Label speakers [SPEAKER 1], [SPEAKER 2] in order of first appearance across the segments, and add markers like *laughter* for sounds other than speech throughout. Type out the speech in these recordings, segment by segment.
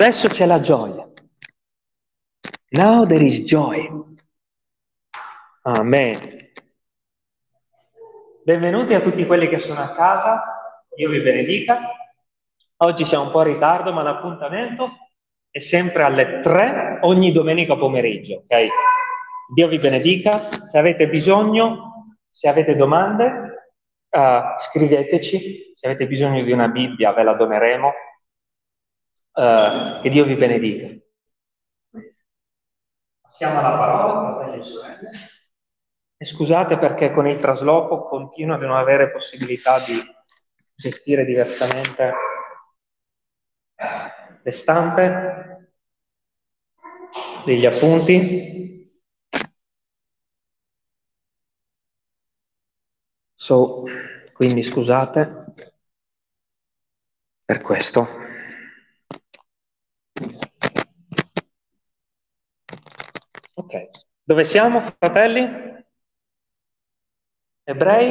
[SPEAKER 1] Adesso c'è la gioia. Now there is joy. Amen. Benvenuti a tutti quelli che sono a casa, Dio vi benedica. Oggi siamo un po' in ritardo, ma l'appuntamento è sempre alle 3 ogni domenica pomeriggio, ok? Dio vi benedica. Se avete bisogno, se avete domande, uh, scriveteci. Se avete bisogno di una Bibbia, ve la doneremo. Uh, che Dio vi benedica. Passiamo alla parola, fratelli e sorelle. E scusate perché con il trasloco continuo a non avere possibilità di gestire diversamente le stampe, degli appunti. So, quindi scusate per questo. Ok, dove siamo, fratelli? Ebrei?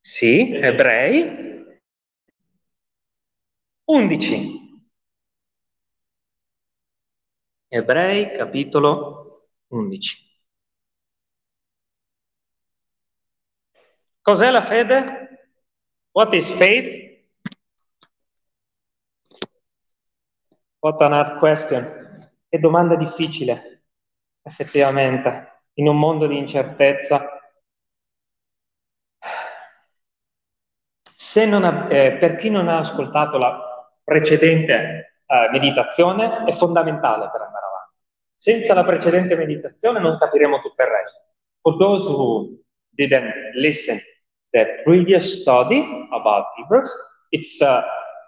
[SPEAKER 1] Sì, ebrei. 11. Ebrei, capitolo 11. Cos'è la fede? What is faith? What an hard question. Che domanda difficile, effettivamente in un mondo di incertezza. Ha, eh, per chi non ha ascoltato la precedente eh, meditazione, è fondamentale per andare avanti. Senza la precedente meditazione non capiremo tutto il resto. For those who didn't listen the previous study about Hebrews, it's uh,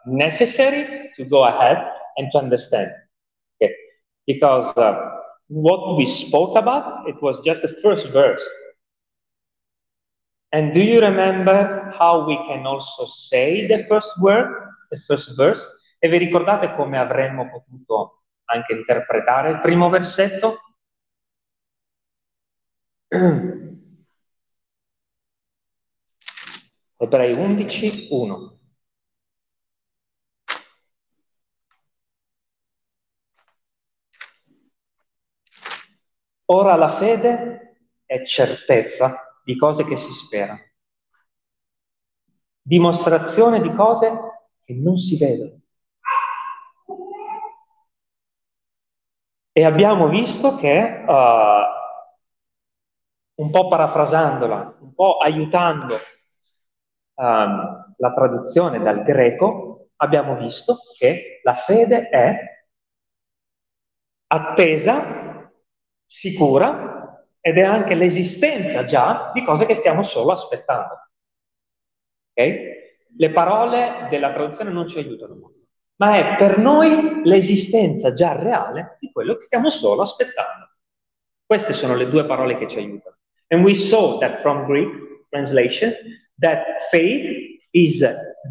[SPEAKER 1] necessary to go ahead and to understand. Okay? Because uh, what we spoke about, it was just the first verse. And do you remember how we can also say the first word, the first verse? E vi ricordate come avremmo potuto anche interpretare il primo versetto? *clears throat* Ebrei 11, 1. Ora la fede è certezza di cose che si sperano, dimostrazione di cose che non si vedono. E abbiamo visto che, uh, un po' parafrasandola, un po' aiutando um, la traduzione dal greco, abbiamo visto che la fede è attesa sicura ed è anche l'esistenza già di cose che stiamo solo aspettando. Okay? Le parole della traduzione non ci aiutano molto, ma è per noi l'esistenza già reale di quello che stiamo solo aspettando. Queste sono le due parole che ci aiutano. And we saw that from Greek translation that faith is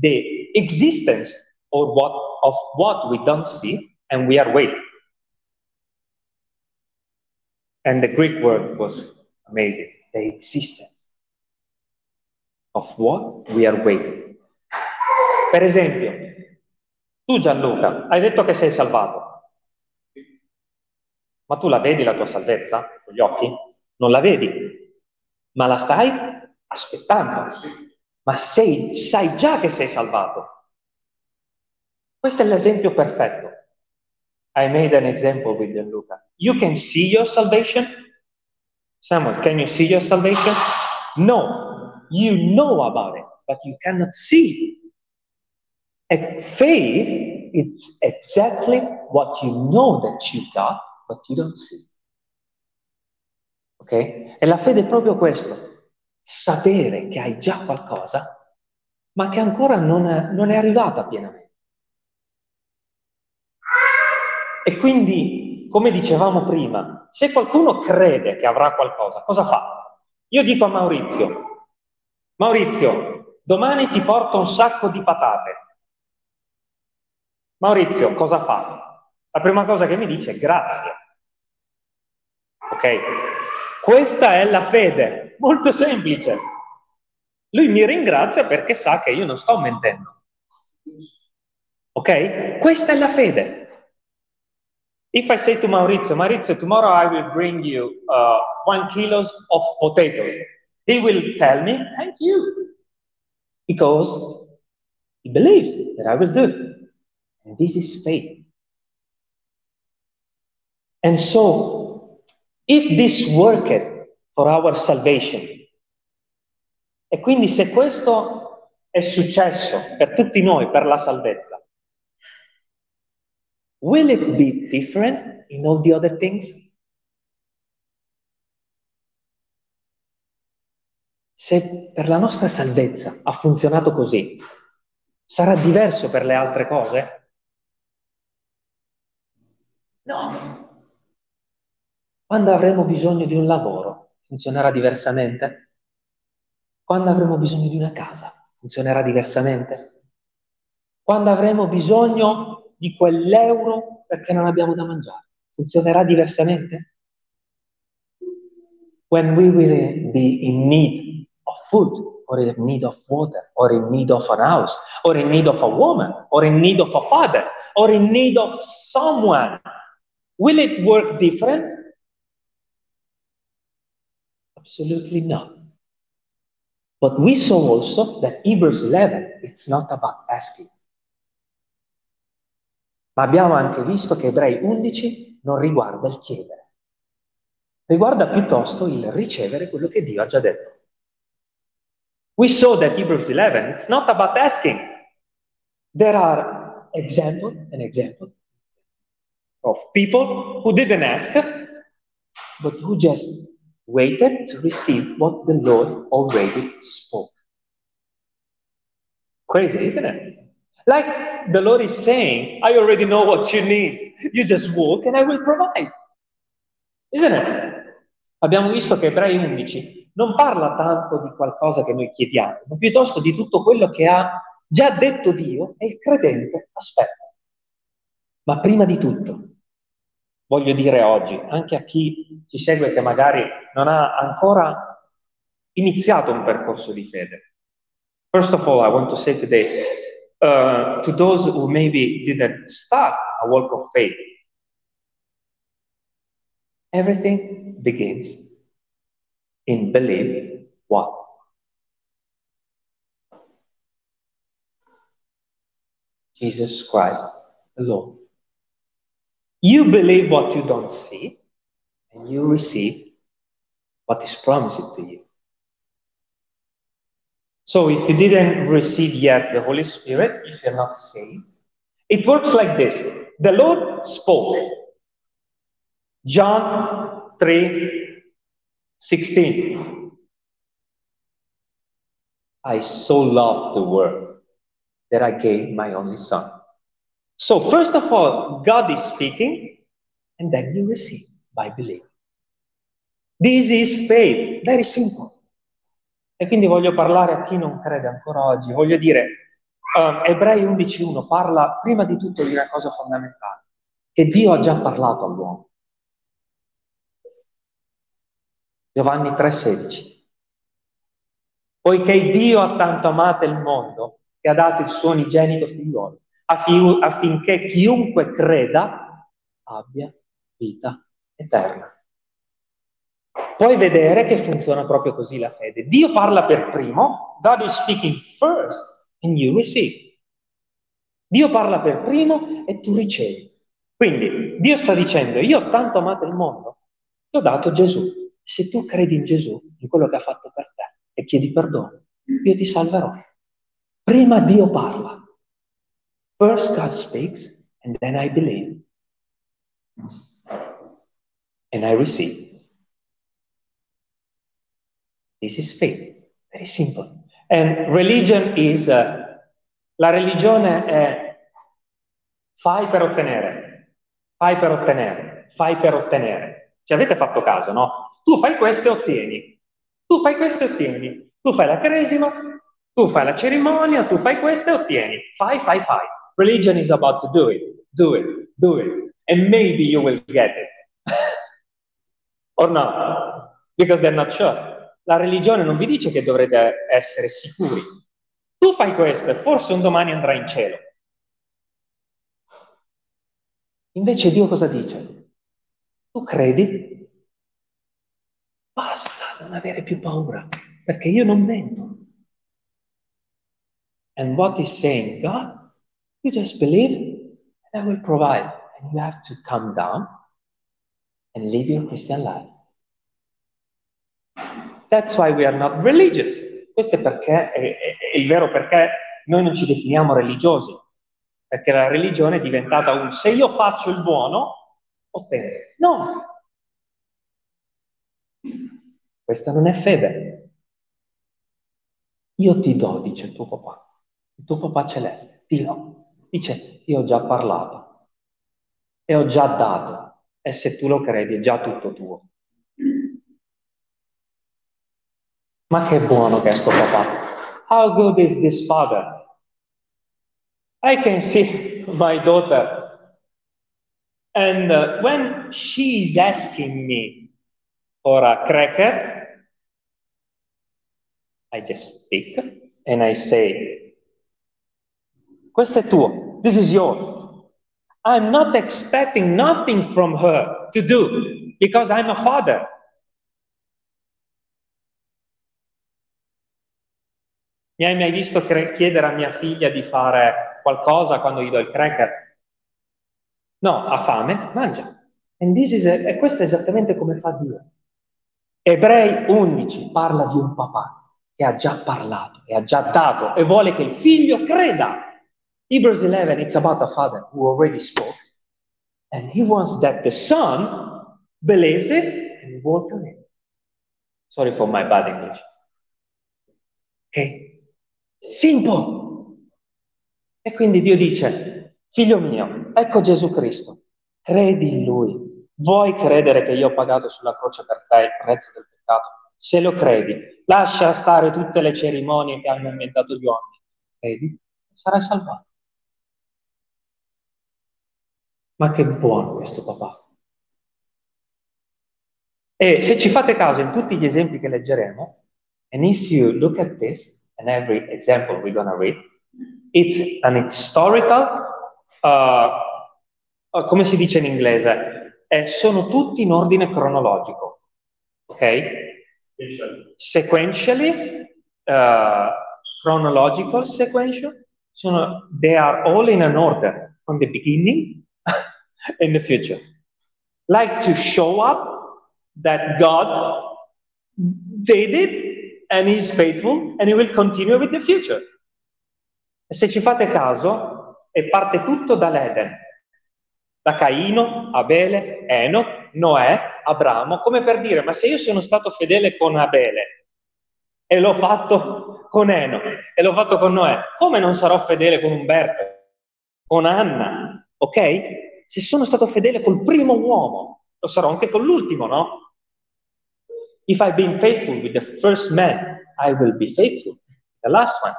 [SPEAKER 1] the existence or what, of what we don't see and we are waiting. And the Greek word was amazing the existence of what we are waiting. Per esempio, tu Gianluca hai detto che sei salvato, ma tu la vedi la tua salvezza con gli occhi? Non la vedi, ma la stai aspettando. Ma sei, sai già che sei salvato. Questo è l'esempio perfetto. I made an example with Gianluca. You can see your salvation. Samuel, can you see your salvation? No, you know about it, but you cannot see. And faith is exactly what you know that you got, but you don't see. Ok? E la fede è proprio questo, sapere che hai già qualcosa, ma che ancora non è, non è arrivata pienamente. E quindi, come dicevamo prima, se qualcuno crede che avrà qualcosa, cosa fa? Io dico a Maurizio, Maurizio, domani ti porto un sacco di patate. Maurizio, cosa fa? La prima cosa che mi dice è grazie. Ok? Questa è la fede, molto semplice. Lui mi ringrazia perché sa che io non sto mentendo. Ok? Questa è la fede. If I say to Maurizio, Maurizio, tomorrow I will bring you uh, one kilos of potatoes, he will tell me, thank you, because he believes that I will do it. And this is faith. And so, if this worked for our salvation, e quindi se questo è successo per tutti noi, per la salvezza, Will it be different in all the other things? Se per la nostra salvezza ha funzionato così, sarà diverso per le altre cose? No. Quando avremo bisogno di un lavoro, funzionerà diversamente? Quando avremo bisogno di una casa, funzionerà diversamente? Quando avremo bisogno di quell'euro perché non abbiamo da mangiare. Funzionerà diversamente? When we will be in need of food, or in need of water, or in need of an house, or in need of a woman, or in need of a father, or in need of someone, will it work different? Absolutely not. But we saw also that Hebrews 11, it's not about asking. Ma abbiamo anche visto che Ebrei 11 non riguarda il chiedere, riguarda piuttosto il ricevere quello che Dio ha già detto. We saw that Hebrews 11, it's not about asking. There are example, an example of people who didn't ask, but who just waited to receive what the Lord already spoke. Crazy, isn't it? Like the Lord is saying, I already know what you need. You just walk and I will provide. Isn't it? Abbiamo visto che Ebrei 11 non parla tanto di qualcosa che noi chiediamo, ma piuttosto di tutto quello che ha già detto Dio e il credente aspetta. Ma prima di tutto, voglio dire oggi, anche a chi ci segue che magari non ha ancora iniziato un percorso di fede. First of all, I want to say today, uh, to those who maybe didn't start a walk of faith, everything begins in belief what? Jesus Christ alone. You believe what you don't see, and you receive what is promised to you. So if you didn't receive yet the Holy Spirit, if you're not saved, it works like this. The Lord spoke. John 3 16. I so loved the world that I gave my only son. So, first of all, God is speaking, and then you receive by belief. This is faith. Very simple. E quindi voglio parlare a chi non crede ancora oggi, voglio dire, um, Ebrei 11.1 parla prima di tutto di una cosa fondamentale, che Dio ha già parlato all'uomo. Giovanni 3,16. Poiché Dio ha tanto amato il mondo che ha dato il suo unigenito figliolo, affinché chiunque creda abbia vita eterna puoi vedere che funziona proprio così la fede. Dio parla per primo, God is speaking first and you receive. Dio parla per primo e tu ricevi. Quindi Dio sta dicendo, io ho tanto amato il mondo, ti ho dato Gesù. Se tu credi in Gesù, in quello che ha fatto per te, e chiedi perdono, io ti salverò. Prima Dio parla. First God speaks and then I believe. And I receive. This is faith. Very simple. And religion is, uh, la religione è fai per ottenere, fai per ottenere, fai per ottenere. Ci avete fatto caso, no? Tu fai questo e ottieni. Tu fai questo e ottieni. Tu fai la cresima, tu fai la cerimonia, tu fai questo e ottieni. Fai, fai, fai. Religion is about to do it, do it, do it. And maybe you will get it. *laughs* or not. Because they're not sure la religione non vi dice che dovrete essere sicuri. Tu fai questo e forse un domani andrai in cielo. Invece Dio cosa dice? Tu credi? Basta non avere più paura, perché io non mento. And what is saying, God, you just believe and I will provide. And you have to come down and live your Christian life. That's why we are not religious. Questo è perché, è, è, è il vero perché noi non ci definiamo religiosi. Perché la religione è diventata un se io faccio il buono, ottengo. No. Questa non è fede. Io ti do, dice il tuo papà, il tuo papà celeste, ti do. Dice, io ho già parlato e ho già dato. E se tu lo credi è già tutto tuo. Papà. How good is this father? I can see my daughter. And uh, when is asking me for a cracker, I just speak and I say, questo è tuo, this is yours. I'm not expecting nothing from her to do because I'm a father. Mi hai mai visto chiedere a mia figlia di fare qualcosa quando gli do il cracker? No, ha fame, mangia. A, e questo è esattamente come fa Dio. Ebrei 11 parla di un papà che ha già parlato e ha già dato e vuole che il figlio creda. Hebrews 11, it's about a father who already spoke. And he wants that the son believes it and walks on it. Sorry for my bad English. Okay? Simple. E quindi Dio dice, figlio mio, ecco Gesù Cristo, credi in Lui. Vuoi credere che io ho pagato sulla croce per te il prezzo del peccato? Se lo credi, lascia stare tutte le cerimonie che hanno inventato gli uomini. Credi, sarai salvato. Ma che buono questo papà. E se ci fate caso in tutti gli esempi che leggeremo, and if you look at this, and every example we're going to read, it's an historical, uh, uh, come si dice in inglese, eh, sono tutti in ordine cronologico, ok? Sequentially, uh, chronological sequential, sono, they are all in an order from the beginning *laughs* in the future. Like to show up that God did it and he is faithful and he will continue with the future. E se ci fate caso, e parte tutto dall'Eden, da Caino, Abele, Eno, Noè, Abramo, come per dire, ma se io sono stato fedele con Abele e l'ho fatto con Eno e l'ho fatto con Noè, come non sarò fedele con Umberto, con Anna, ok? Se sono stato fedele col primo uomo, lo sarò anche con l'ultimo, no? If I've been faithful with the first man, I will be faithful the last one.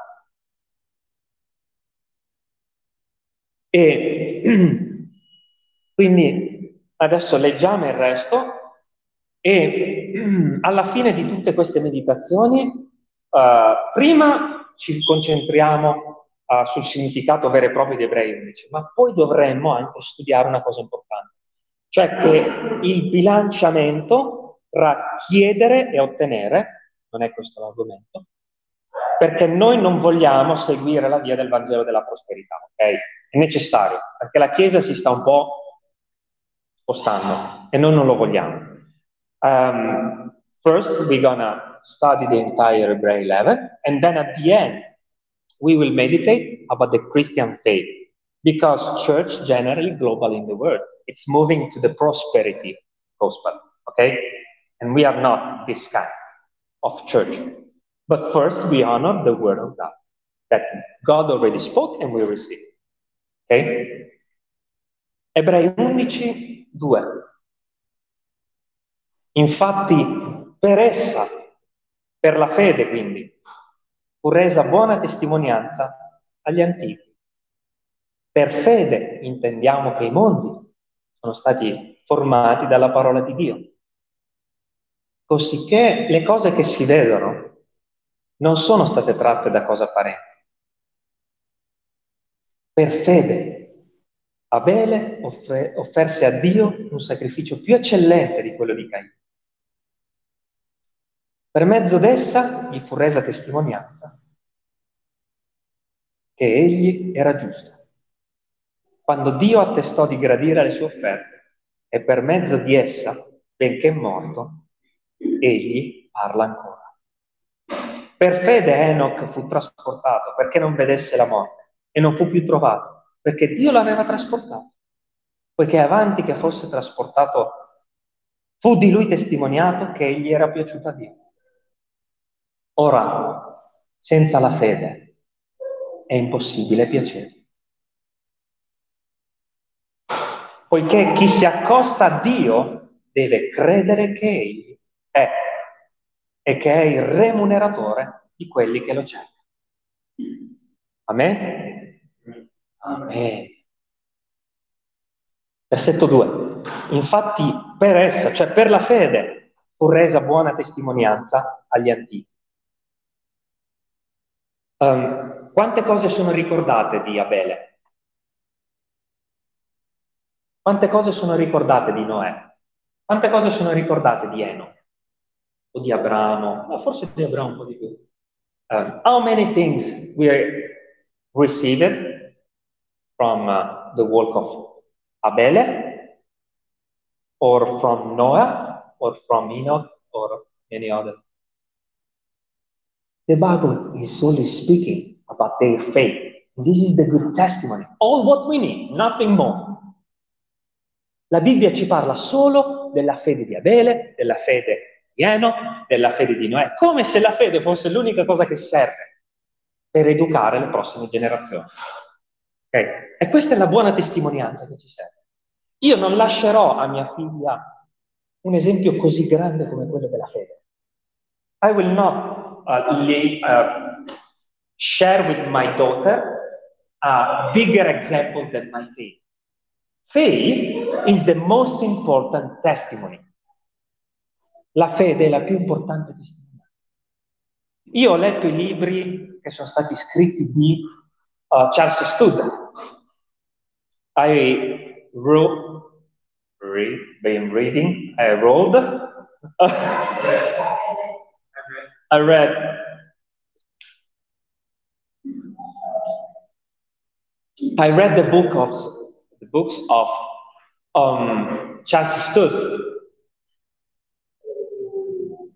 [SPEAKER 1] E *clears throat* quindi adesso leggiamo il resto e *clears throat* alla fine di tutte queste meditazioni, uh, prima ci concentriamo uh, sul significato vero e proprio di Ebrei 11, ma poi dovremmo anche studiare una cosa importante, cioè che il bilanciamento tra chiedere e ottenere, non è questo l'argomento, perché noi non vogliamo seguire la via del Vangelo della prosperità, ok? È necessario, perché la Chiesa si sta un po' spostando e noi non lo vogliamo. Um, first, we're gonna study the entire Hebrew 11, and then at the end, we will meditate about the Christian faith, because church generally global in the world, it's moving to the prosperity gospel, okay? And we are not this kind of church. But first, we honor the word of God that God already spoke and we receive. Ok? Ebrei 11, 2. Infatti, per essa, per la fede quindi, fu resa buona testimonianza agli antichi. Per fede intendiamo che i mondi sono stati formati dalla parola di Dio cosicché le cose che si vedono non sono state tratte da cose apparenti. Per fede Abele offre, offerse a Dio un sacrificio più eccellente di quello di Caino. Per mezzo d'essa gli fu resa testimonianza che egli era giusto. Quando Dio attestò di gradire le sue offerte e per mezzo di essa, benché morto, egli parla ancora. Per fede Enoch fu trasportato perché non vedesse la morte e non fu più trovato perché Dio l'aveva trasportato, poiché avanti che fosse trasportato fu di lui testimoniato che egli era piaciuto a Dio. Ora, senza la fede è impossibile piacere. Poiché chi si accosta a Dio deve credere che egli è e che è il remuneratore di quelli che lo cercano. Amen? Amen. Versetto 2. Infatti per essa, cioè per la fede, fu resa buona testimonianza agli antichi. Um, quante cose sono ricordate di Abele? Quante cose sono ricordate di Noè? Quante cose sono ricordate di Eno? O di Abramo? No, forse di Abramo un po' di più. Um, how many things we received from uh, the work of Abele, or from Noah, or from Enoch, or any other. The Bible is only speaking about their faith. This is the good testimony. All what we need, nothing more. La Bibbia ci parla solo della fede di Abele, della fede di Eno, della fede di Noè, come se la fede fosse l'unica cosa che serve per educare le prossime generazioni. Okay? E questa è la buona testimonianza che ci serve. Io non lascerò a mia figlia un esempio così grande come quello della fede. I will not uh, lay, uh, share with my daughter a bigger example than my faith. Faith is the most important testimony. La fede è la più importante testimonianza. Io ho letto i libri che sono stati scritti di uh, Charles Studd, I wrote, read, been reading, I wrote, *laughs* I read, I read the book of the books of um, Charles Studd,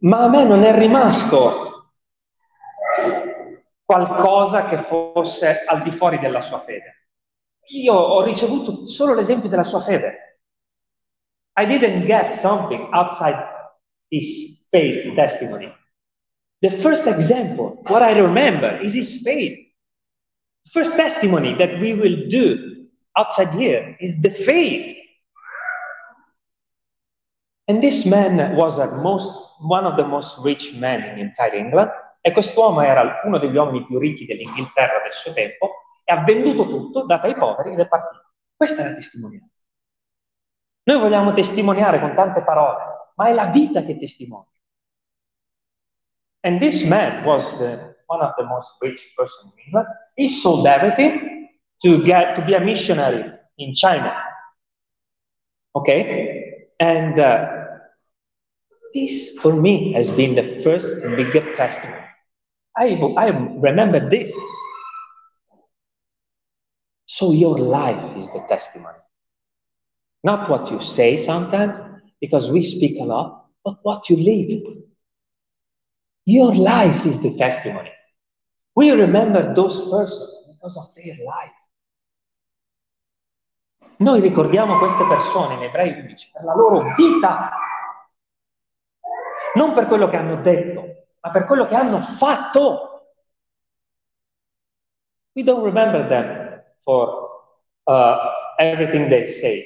[SPEAKER 1] ma a me non è rimasto qualcosa che fosse al di fuori della sua fede. io ho ricevuto solo l'esempio della sua fede. I didn't get something outside his faith testimony. The first example, what I remember, is his faith. The first testimony that we will do outside here is the faith. And this man was most, one of the most rich men in entire England. E quest'uomo era uno degli uomini più ricchi dell'Inghilterra del suo tempo e ha venduto tutto, dato ai poveri ed è partito. Questa è la testimonianza. Noi vogliamo testimoniare con tante parole, ma è la vita che testimonia. And this man was the, one of the most rich person in England. He sold everything to get to be a missionary in China. Okay? And uh, this, for me, has been the first and biggest testimony. I, I remember this So your life is the testimony. Not what you say sometimes, because we speak a lot, but what you live. Your life is the testimony. We remember those persons because of their life. Noi ricordiamo queste persone in Ebrei 11 per la loro vita, non per quello che hanno detto, ma per quello che hanno fatto. We don't remember them for uh, everything they say,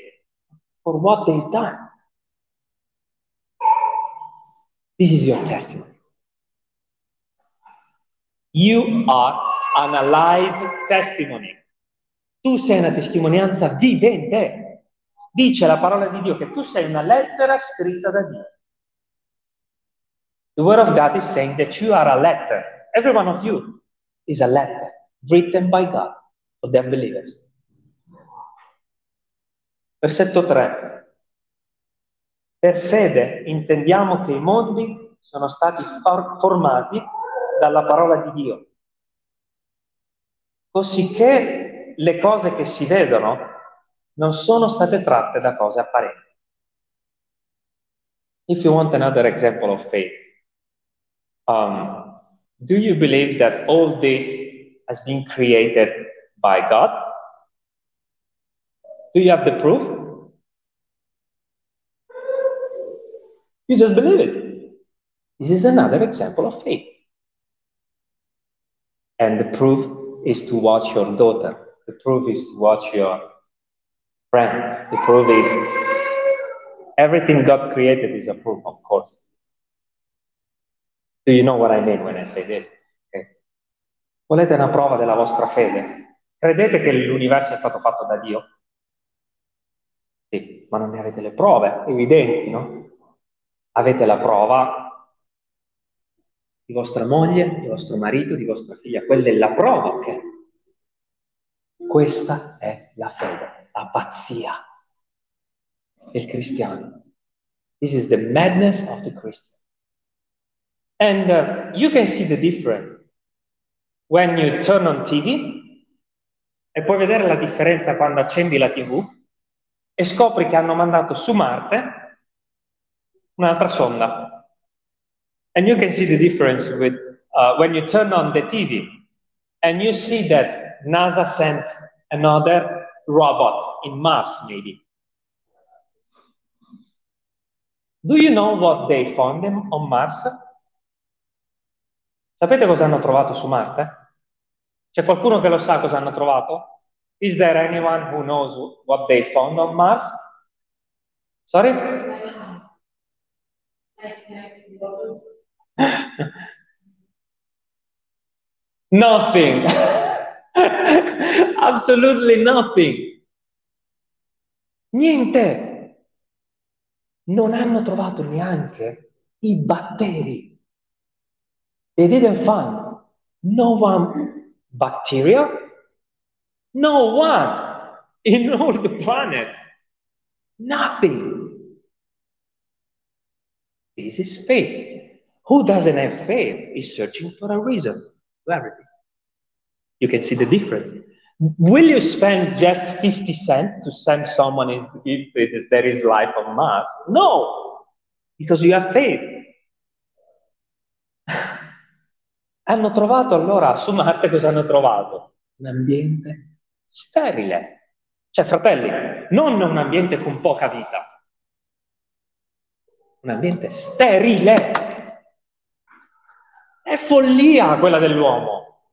[SPEAKER 1] for what they've done. This is your testimony. You are an alive testimony. Tu sei una testimonianza vivente. Dice la parola di Dio che tu sei una lettera scritta da Dio. The word of God is saying that you are a letter. Every one of you is a letter written by God for the unbelievers. Versetto 3. Per fede intendiamo che i mondi sono stati for- formati dalla parola di Dio, cosicché le cose che si vedono non sono state tratte da cose apparenti. If you want another example of faith, um, do you believe that all this has been created by God? Do you have the proof? You just believe it. This is another example of faith. And the proof is to watch your daughter. The proof is to watch your friend. The proof is everything God created is a proof, of course. Do you know what I mean when I say this? Okay. Volete una prova della vostra fede? Credete che l'universo è stato fatto da Dio? Sì, ma non ne avete le prove evidenti, no? Avete la prova di vostra moglie, di vostro marito, di vostra figlia. Quella è la prova, ok? Questa è la fede, la pazzia il cristiano. This is the madness of the Christian. And uh, you can see the difference when you turn on TV e puoi vedere la differenza quando accendi la TV e scopri che hanno mandato su Marte un'altra sonda. And you can see the difference with uh, when you turn on the TV and you see that NASA sent another robot in Mars, maybe. Do you know what they found on Mars? Sapete cosa hanno trovato su Marte? C'è qualcuno che lo sa cosa hanno trovato? Is there anyone who knows what they found on Mars? Sorry? *laughs* nothing. *laughs* Absolutely nothing. Niente non hanno trovato neanche i batteri. They didn't find no one bacteria, no one in all the planet. Nothing. This is faith. Who doesn't have faith is searching for a reason to everything. You can see the difference. Will you spend just 50 cents to send someone if is, there is life on Mars? No, because you have faith. Hanno trovato allora su Marte cosa hanno trovato? Un ambiente sterile. Cioè, fratelli, non un ambiente con poca vita, un ambiente sterile. È follia quella dell'uomo.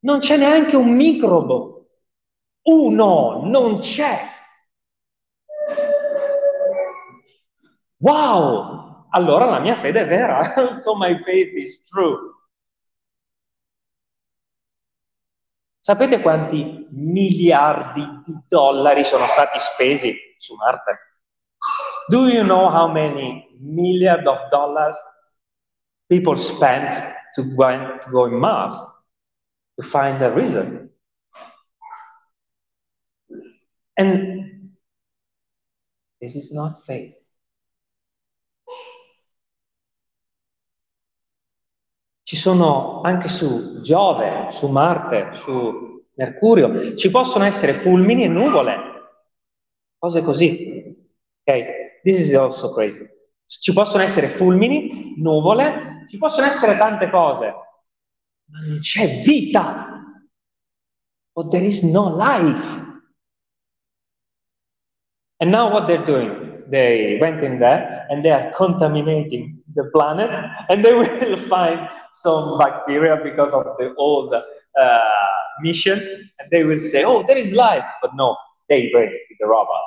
[SPEAKER 1] Non c'è neanche un microbo. Uno non c'è. Wow! Allora la mia fede è vera. so my faith is true. Sapete quanti miliardi di dollari sono stati spesi su Marte? Do you know how many milliards of dollars people spent to go, to go in Mars to find a reason? And this is not faith. Ci sono anche su Giove, su Marte, su Mercurio, ci possono essere fulmini e nuvole, cose così. Ok, this is also crazy. Ci possono essere fulmini, nuvole, ci possono essere tante cose, ma non c'è vita. Or there is no life. And now what they're doing, they went in there and they are contaminating the planet and they *laughs* will find some bacteria because of the old uh, mission and they will say, oh, there is life. But no, they break the robot.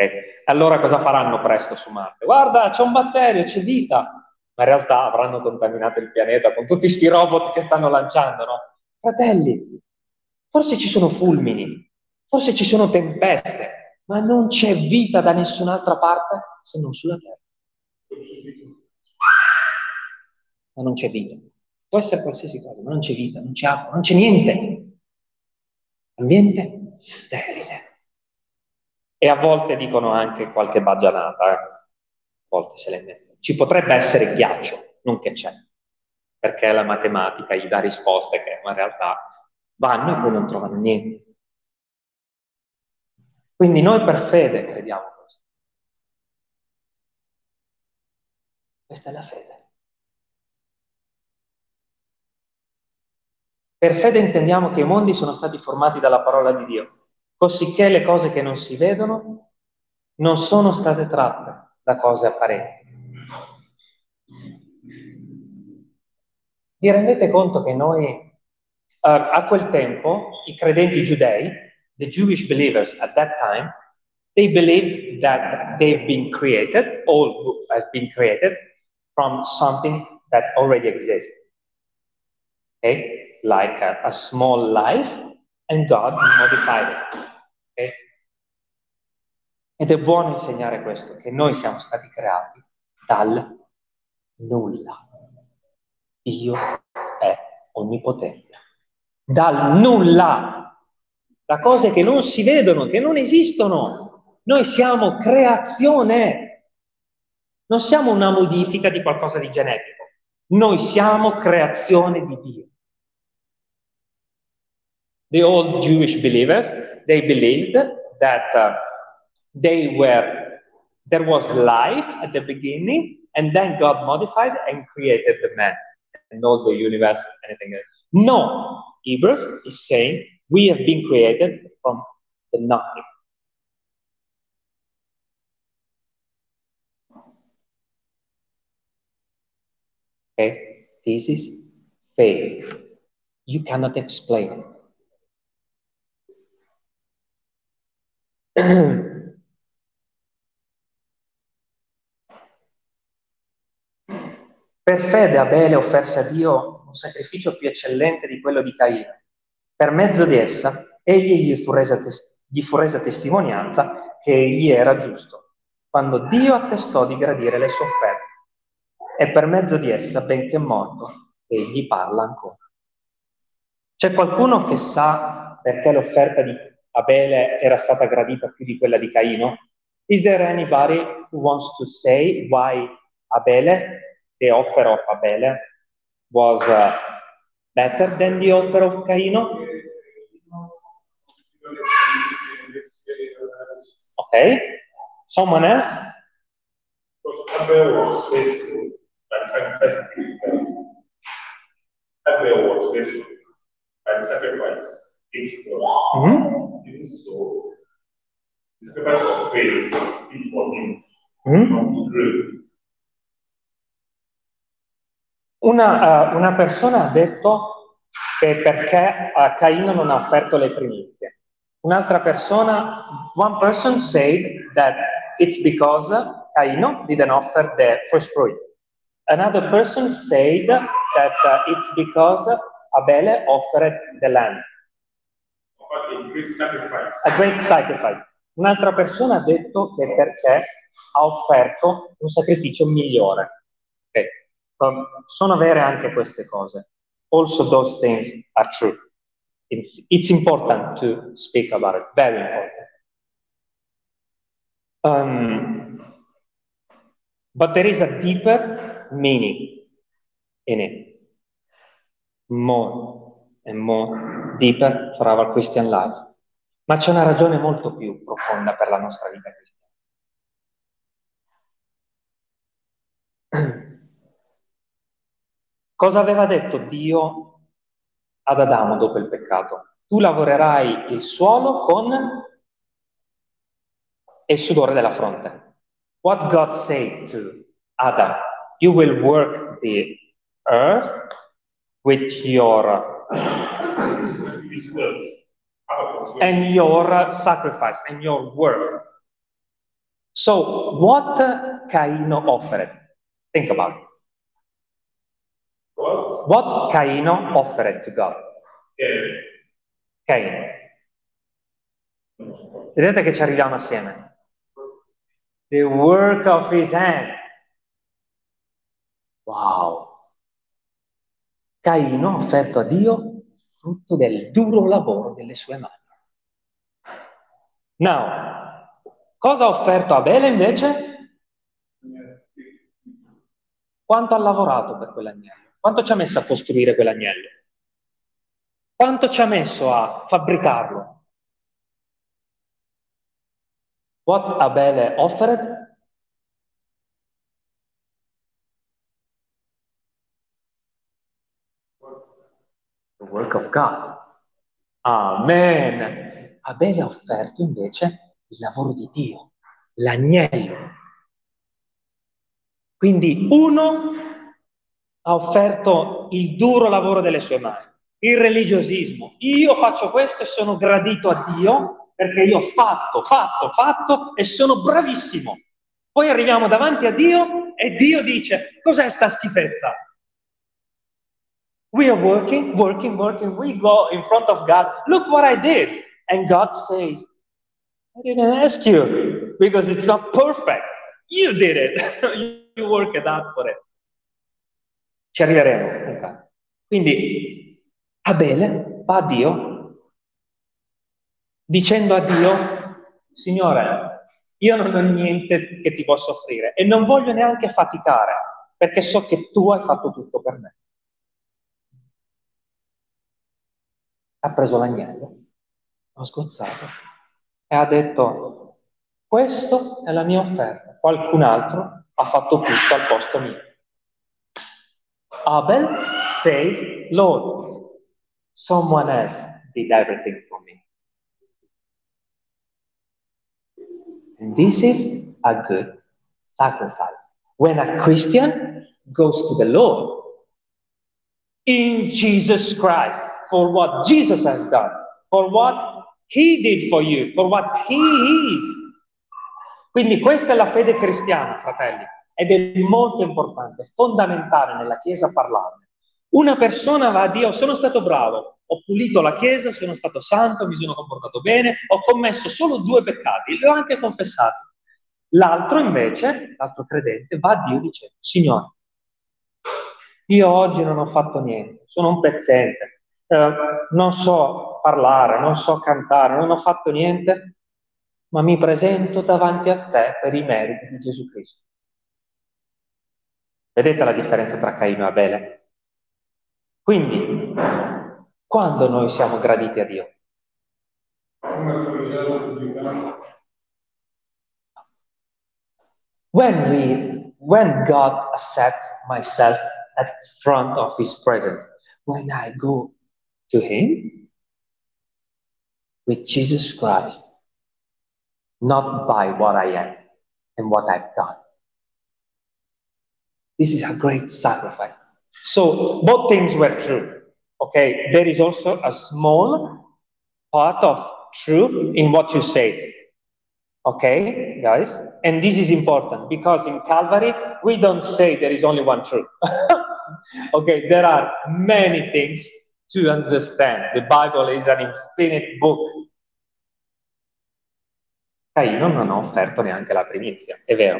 [SPEAKER 1] Okay. Allora cosa faranno presto su Marte? Guarda, c'è un batterio, c'è vita. Ma in realtà avranno contaminato il pianeta con tutti questi robot che stanno lanciando, no? Fratelli, forse ci sono fulmini, Forse ci sono tempeste, ma non c'è vita da nessun'altra parte se non sulla terra. Ma non c'è vita. Può essere qualsiasi cosa, ma non c'è vita, non c'è acqua, non c'è niente. Ambiente sterile. E a volte dicono anche qualche baggianata, eh? a volte se le mettono. Ci potrebbe essere ghiaccio, non che c'è, perché la matematica gli dà risposte che in realtà vanno e poi non trovano niente. Quindi noi per fede crediamo questo. Questa è la fede. Per fede intendiamo che i mondi sono stati formati dalla parola di Dio, cosicché le cose che non si vedono non sono state tratte da cose apparenti. Vi rendete conto che noi, uh, a quel tempo, i credenti giudei, the Jewish believers at that time, they believed that they've been created, all have been created from something that already exists. Okay? like a, a small life, and God modified it. Okay? Ed è buono insegnare questo, che noi siamo stati creati dal nulla. Dio è onnipotente. Dal nulla, da cose che non si vedono, che non esistono. Noi siamo creazione, non siamo una modifica di qualcosa di genetico. Noi siamo creazione di Dio. the old Jewish believers, they believed that uh, they were, there was life at the beginning, and then God modified and created the man and all the universe, anything else. No, Hebrews is saying we have been created from the nothing. Okay, this is faith. You cannot explain. *clears throat* Per fede Abele offerse a Dio un sacrificio più eccellente di quello di Caino. Per mezzo di essa, egli gli fu resa, tes- gli fu resa testimonianza che egli era giusto, quando Dio attestò di gradire le sue offerte. E per mezzo di essa, benché morto, egli parla ancora. C'è qualcuno che sa perché l'offerta di Abele era stata gradita più di quella di Caino? Is there anybody who wants to say why Abele, the offer of Abele, was uh, better than the offer of Caino? Okay, someone else?
[SPEAKER 2] Because Abel was faithful and sacrificed Abel was faithful and sacrificed
[SPEAKER 1] Mm-hmm.
[SPEAKER 2] Even so, the sacrifice of faith speak for him
[SPEAKER 1] Mm-hmm.
[SPEAKER 2] the grave.
[SPEAKER 1] Una, uh, una persona ha detto che perché uh, Caino non ha offerto le primizie. Un'altra persona, one person said that it's because Caino didn't offer the first fruit. Another person said that uh, it's because Abele offered the.
[SPEAKER 2] Offered a great sacrifice.
[SPEAKER 1] A great sacrifice. Un'altra persona ha detto che perché ha offerto un sacrificio migliore. Ok. Um, sono vere anche queste cose. Also those things are true. It's, it's important to speak about it. Very important. Um, but there is a deeper meaning in it. More and more deeper for our Christian life. Ma c'è una ragione molto più profonda per la nostra vita cristiana. *clears throat* Cosa aveva detto Dio ad Adamo dopo il peccato? Tu lavorerai il suolo con il sudore della fronte. What God said to Adam, you will work the earth with your and your sacrifice and your work. So, what Caino offered? Think about it.
[SPEAKER 2] What?
[SPEAKER 1] What Caino offered to God? Caino. Vedete che ci arriviamo assieme. The work of his hand. Wow. Caino ha offerto a Dio frutto del duro lavoro delle sue mani. Now, Cosa ha offerto Abele invece? Quanto ha lavorato per quell'agnello? Quanto ci ha messo a costruire quell'agnello? Quanto ci ha messo a fabbricarlo? What Abele offered? The work of God. Amen. Abele ha offerto invece il lavoro di Dio, l'agnello. Quindi uno ha offerto il duro lavoro delle sue mani, il religiosismo. Io faccio questo e sono gradito a Dio perché io ho fatto, fatto, fatto e sono bravissimo. Poi arriviamo davanti a Dio e Dio dice, cos'è sta schifezza? We are working, working, working. We go in front of God. Look what I did. And God says, I didn't ask you because it's not perfect. You did it. *laughs* you worked hard for it. Ci arriveremo. Okay. Quindi Abele va a Dio dicendo a Dio, Signore, io non ho niente che ti posso offrire e non voglio neanche faticare perché so che tu hai fatto tutto per me. Ha preso l'agnello, l'ha sgozzato e ha detto, questo è la mia offerta, qualcun altro ha fatto tutto al posto mio. Abel said, Lord, someone else did everything for me. And this is a good sacrifice. When a Christian goes to the Lord in Jesus Christ, for what Jesus has done, for what He did for you, for what He is. Quindi questa è la fede cristiana, fratelli, ed è molto importante, fondamentale nella Chiesa parlarne. Una persona va a Dio, sono stato bravo, ho pulito la Chiesa, sono stato santo, mi sono comportato bene, ho commesso solo due peccati, li ho anche confessati. L'altro invece, l'altro credente, va a Dio dicendo, Signore, io oggi non ho fatto niente, sono un pezzente, eh, non so parlare, non so cantare, non ho fatto niente, ma mi presento davanti a te per i meriti di Gesù Cristo. Vedete la differenza tra Caino e Abele? Quindi, quando noi siamo graditi a Dio? When we, when God accepts myself at front of His presence, when I go to Him with Jesus Christ, not by what I am and what I've done. This is a great sacrifice. So both things were true. Okay, there is also a small part of truth in what you say. Okay, guys? And this is important because in Calvary, we don't say there is only one truth. *laughs* okay, there are many things to understand. The Bible is an infinite book. Caino non ha offerto neanche la primizia, è vero.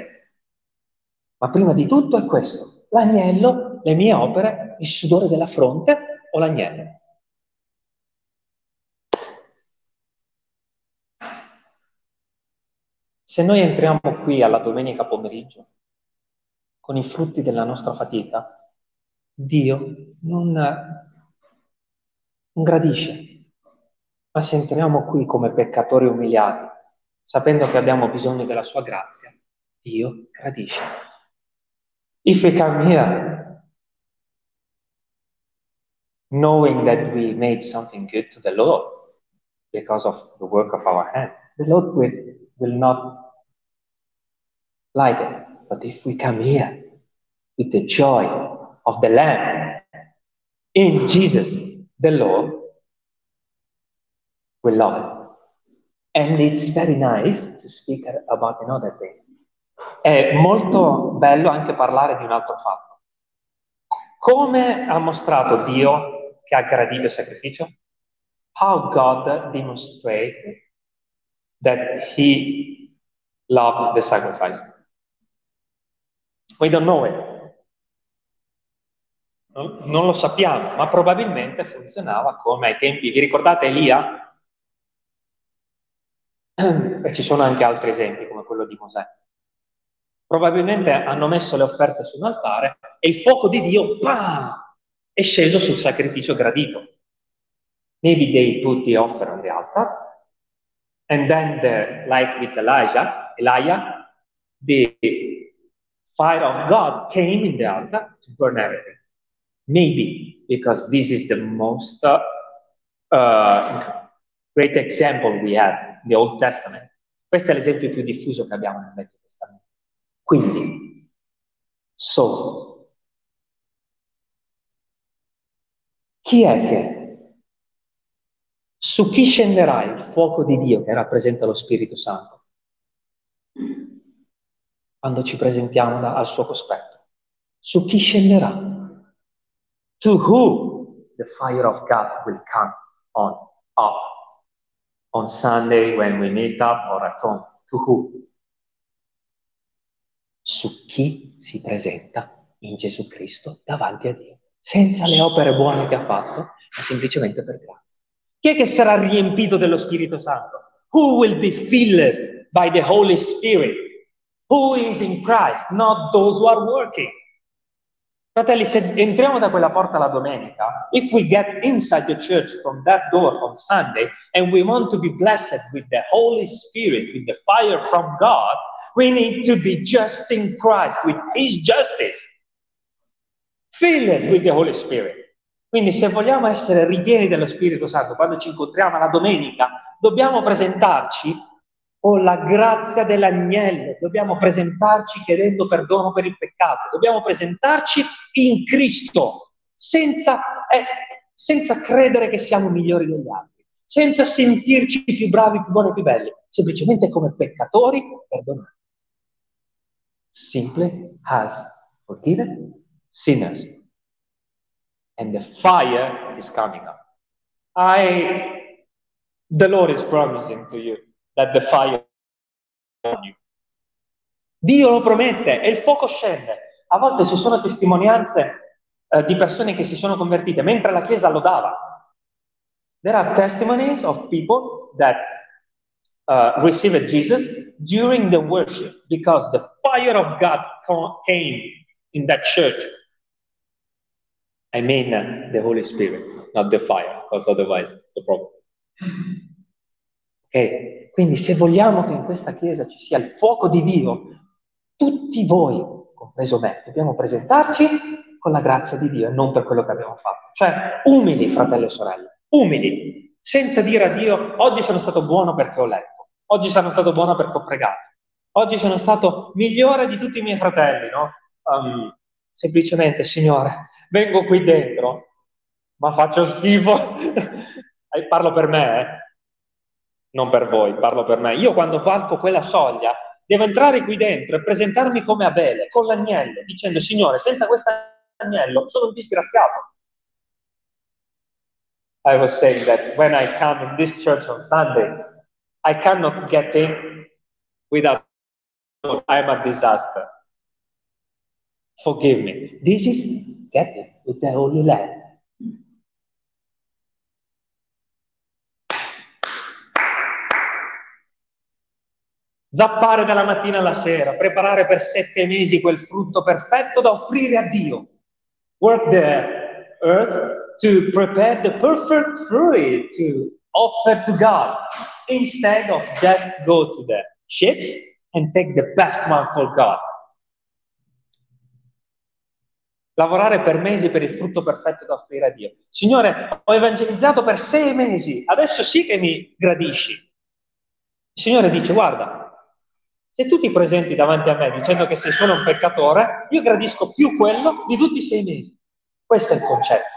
[SPEAKER 1] Ma prima di tutto è questo, l'agnello, le mie opere, il sudore della fronte o l'agnello. Se noi entriamo qui alla domenica pomeriggio con i frutti della nostra fatica, Dio non non gradisce. Ma se entriamo qui come peccatori umiliati, sapendo che abbiamo bisogno della sua grazia, Dio gradisce. If we knowing that we made something good to the Lord because of the work of our hand, the Lord will, will not like it. But if we come here with the joy of the Lamb in Jesus, Lord will love. And it's very nice to speak about another thing. È molto bello anche parlare di un altro fatto. Come ha mostrato Dio che ha gradito il sacrificio? How God demonstrated that he loved the sacrifice. We don't know it. Non lo sappiamo, ma probabilmente funzionava come ai tempi. Vi ricordate Elia? *clears throat* e ci sono anche altri esempi come quello di Mosè. Probabilmente hanno messo le offerte su un altare e il fuoco di Dio bam, è sceso sul sacrificio gradito. Maybe they put the offer on the altar and then the, like with Elijah, Elijah, the fire of God came in the altar to burn everything. Maybe because this is the most uh, uh, great example we have the Old Testament. Questo è l'esempio più diffuso che abbiamo nel Vecchio Testamento. Quindi, so, chi è che su chi scenderà il fuoco di Dio che rappresenta lo Spirito Santo? Quando ci presentiamo da, al suo cospetto. Su chi scenderà? To who the fire of God will come on up on Sunday when we meet up or at home. To who? Su chi si presenta in Gesù Cristo davanti a Dio, senza le opere buone che ha fatto, ma semplicemente per grazia. Chi è che sarà riempito dello Spirito Santo? Who will be filled by the Holy Spirit? Who is in Christ, not those who are working. Fratelli, se entriamo da quella porta la domenica, if we get inside the church from that door on Sunday and we want to be blessed with the Holy Spirit, with the fire from God, we need to be just in Christ, with His justice, filled with the Holy Spirit. Quindi se vogliamo essere ripieni dello Spirito Santo quando ci incontriamo la domenica, dobbiamo presentarci o la grazia dell'agnello, dobbiamo presentarci chiedendo perdono per il peccato, dobbiamo presentarci in Cristo senza, eh, senza credere che siamo migliori degli altri, senza sentirci più bravi, più buoni, più belli, semplicemente come peccatori perdonati. Simply has forgiven sinners. And the fire is coming up. I, the Lord is promising to you that the fire on you. Dio lo promette e il fuoco scende. A volte ci sono testimonianze eh, di persone che si sono convertite mentre la Chiesa lodava. There are testimonies of people that uh, received Jesus during the worship because the fire of God came in that church. I mean uh, the Holy Spirit, not the fire, because otherwise it's a problem. Ok? Quindi se vogliamo che in questa Chiesa ci sia il fuoco di Dio, tutti voi, compreso me, dobbiamo presentarci con la grazia di Dio e non per quello che abbiamo fatto. Cioè, umili, fratelli e sorelle, umili, senza dire a Dio, oggi sono stato buono perché ho letto, oggi sono stato buono perché ho pregato, oggi sono stato migliore di tutti i miei fratelli, no? Um, semplicemente, Signore, vengo qui dentro, ma faccio schifo. *laughs* Parlo per me, eh? Non per voi, parlo per me. Io quando varco quella soglia devo entrare qui dentro e presentarmi come Abele, con l'agnello, dicendo Signore, senza questo agnello sono un disgraziato. I was saying that when I come in this church on Sunday, I cannot get in without I'm a disaster. Forgive me. This is getting with the Holy Land. Zappare dalla mattina alla sera, preparare per sette mesi quel frutto perfetto da offrire a Dio. Work the earth to prepare the perfect fruit to offer to God instead of just go to the ships and take the best one for God. Lavorare per mesi per il frutto perfetto da offrire a Dio. Signore, ho evangelizzato per sei mesi, adesso sì che mi gradisci. Il Signore dice, guarda, se tu ti presenti davanti a me dicendo che sei solo un peccatore, io gradisco più quello di tutti i sei mesi. Questo è il concetto.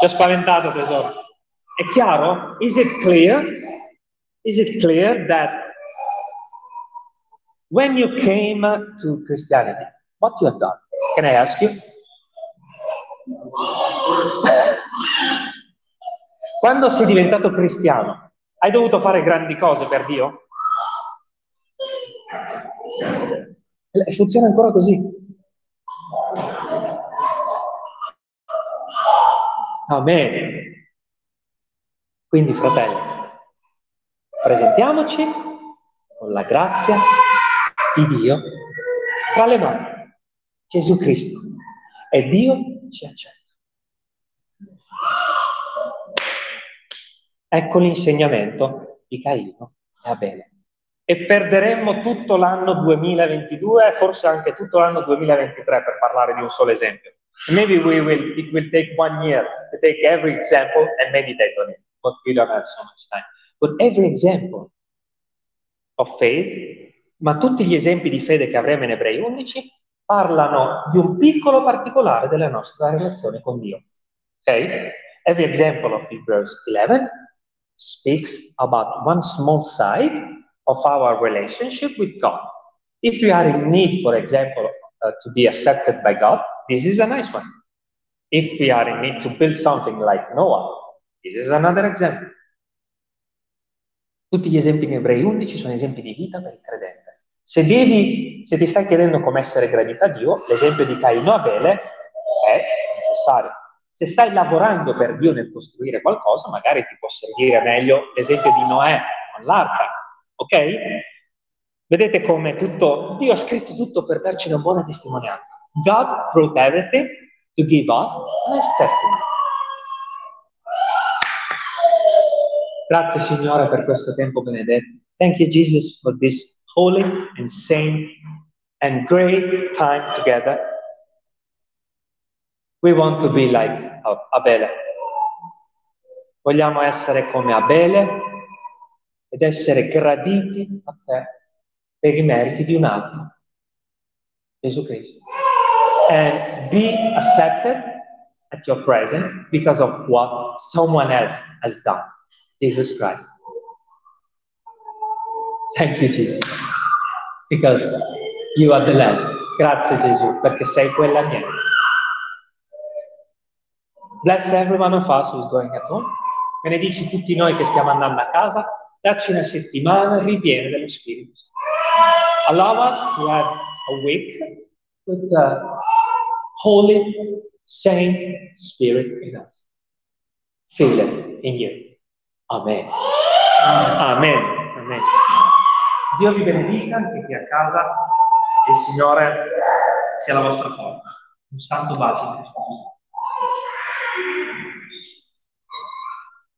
[SPEAKER 1] Ti ho spaventato, tesoro. È chiaro? Is it clear? Is it clear that when you came to Christianity, what you have done? Can I ask you? Quando sei diventato cristiano, hai dovuto fare grandi cose per Dio? E funziona ancora così. Amen. Quindi, fratelli, presentiamoci con la grazia di Dio tra le mani. Gesù Cristo. E Dio ci accetta. Ecco l'insegnamento di Caino e Abele. E perderemmo tutto l'anno 2022 e forse anche tutto l'anno 2023 per parlare di un solo esempio. Maybe we will, it will take one year to take every example and meditate on it, but we don't have so much time. But every example of faith, ma tutti gli esempi di fede che avremo in Ebrei 11 parlano di un piccolo particolare della nostra relazione con Dio. Ok? Every example of Hebrews 11 speaks about one small side of our relationship with God. If you are in need, for example, uh, to be accepted by God, this is a nice one. If we are in need to build something like Noah, this is another example. Tutti gli esempi in Ebrei 11 sono esempi di vita per il credente. Se, devi, se ti stai chiedendo come essere gradito a Dio, l'esempio di Caino Abele è necessario. Se stai lavorando per Dio nel costruire qualcosa, magari ti può servire meglio l'esempio di Noè con l'arca, ok? Vedete come tutto, Dio ha scritto tutto per darci una buona testimonianza. God wrote everything to give us a nice testimony. Grazie Signore per questo tempo benedetto. Thank you Jesus for this holy and saint and great time together. We want to be like Abele. Vogliamo essere come Abele ed essere graditi a te per i meriti di un altro, Gesù Cristo. And be accepted at your presence because of what someone else has done, Jesus Christ. Thank you, Jesus, because you are the Lamb. Grazie Gesù, perché sei quell'agnello. Bless every one of us who's going at home. Benedici tutti noi che stiamo andando a casa. Dacci una settimana ripiena dello Spirito. Allow us to have a week with the Holy Saint Spirit in us. Feel it in you. Amen. Amen. Amen. Dio vi benedica anche qui a casa e il Signore sia la vostra forza. Un santo bacio.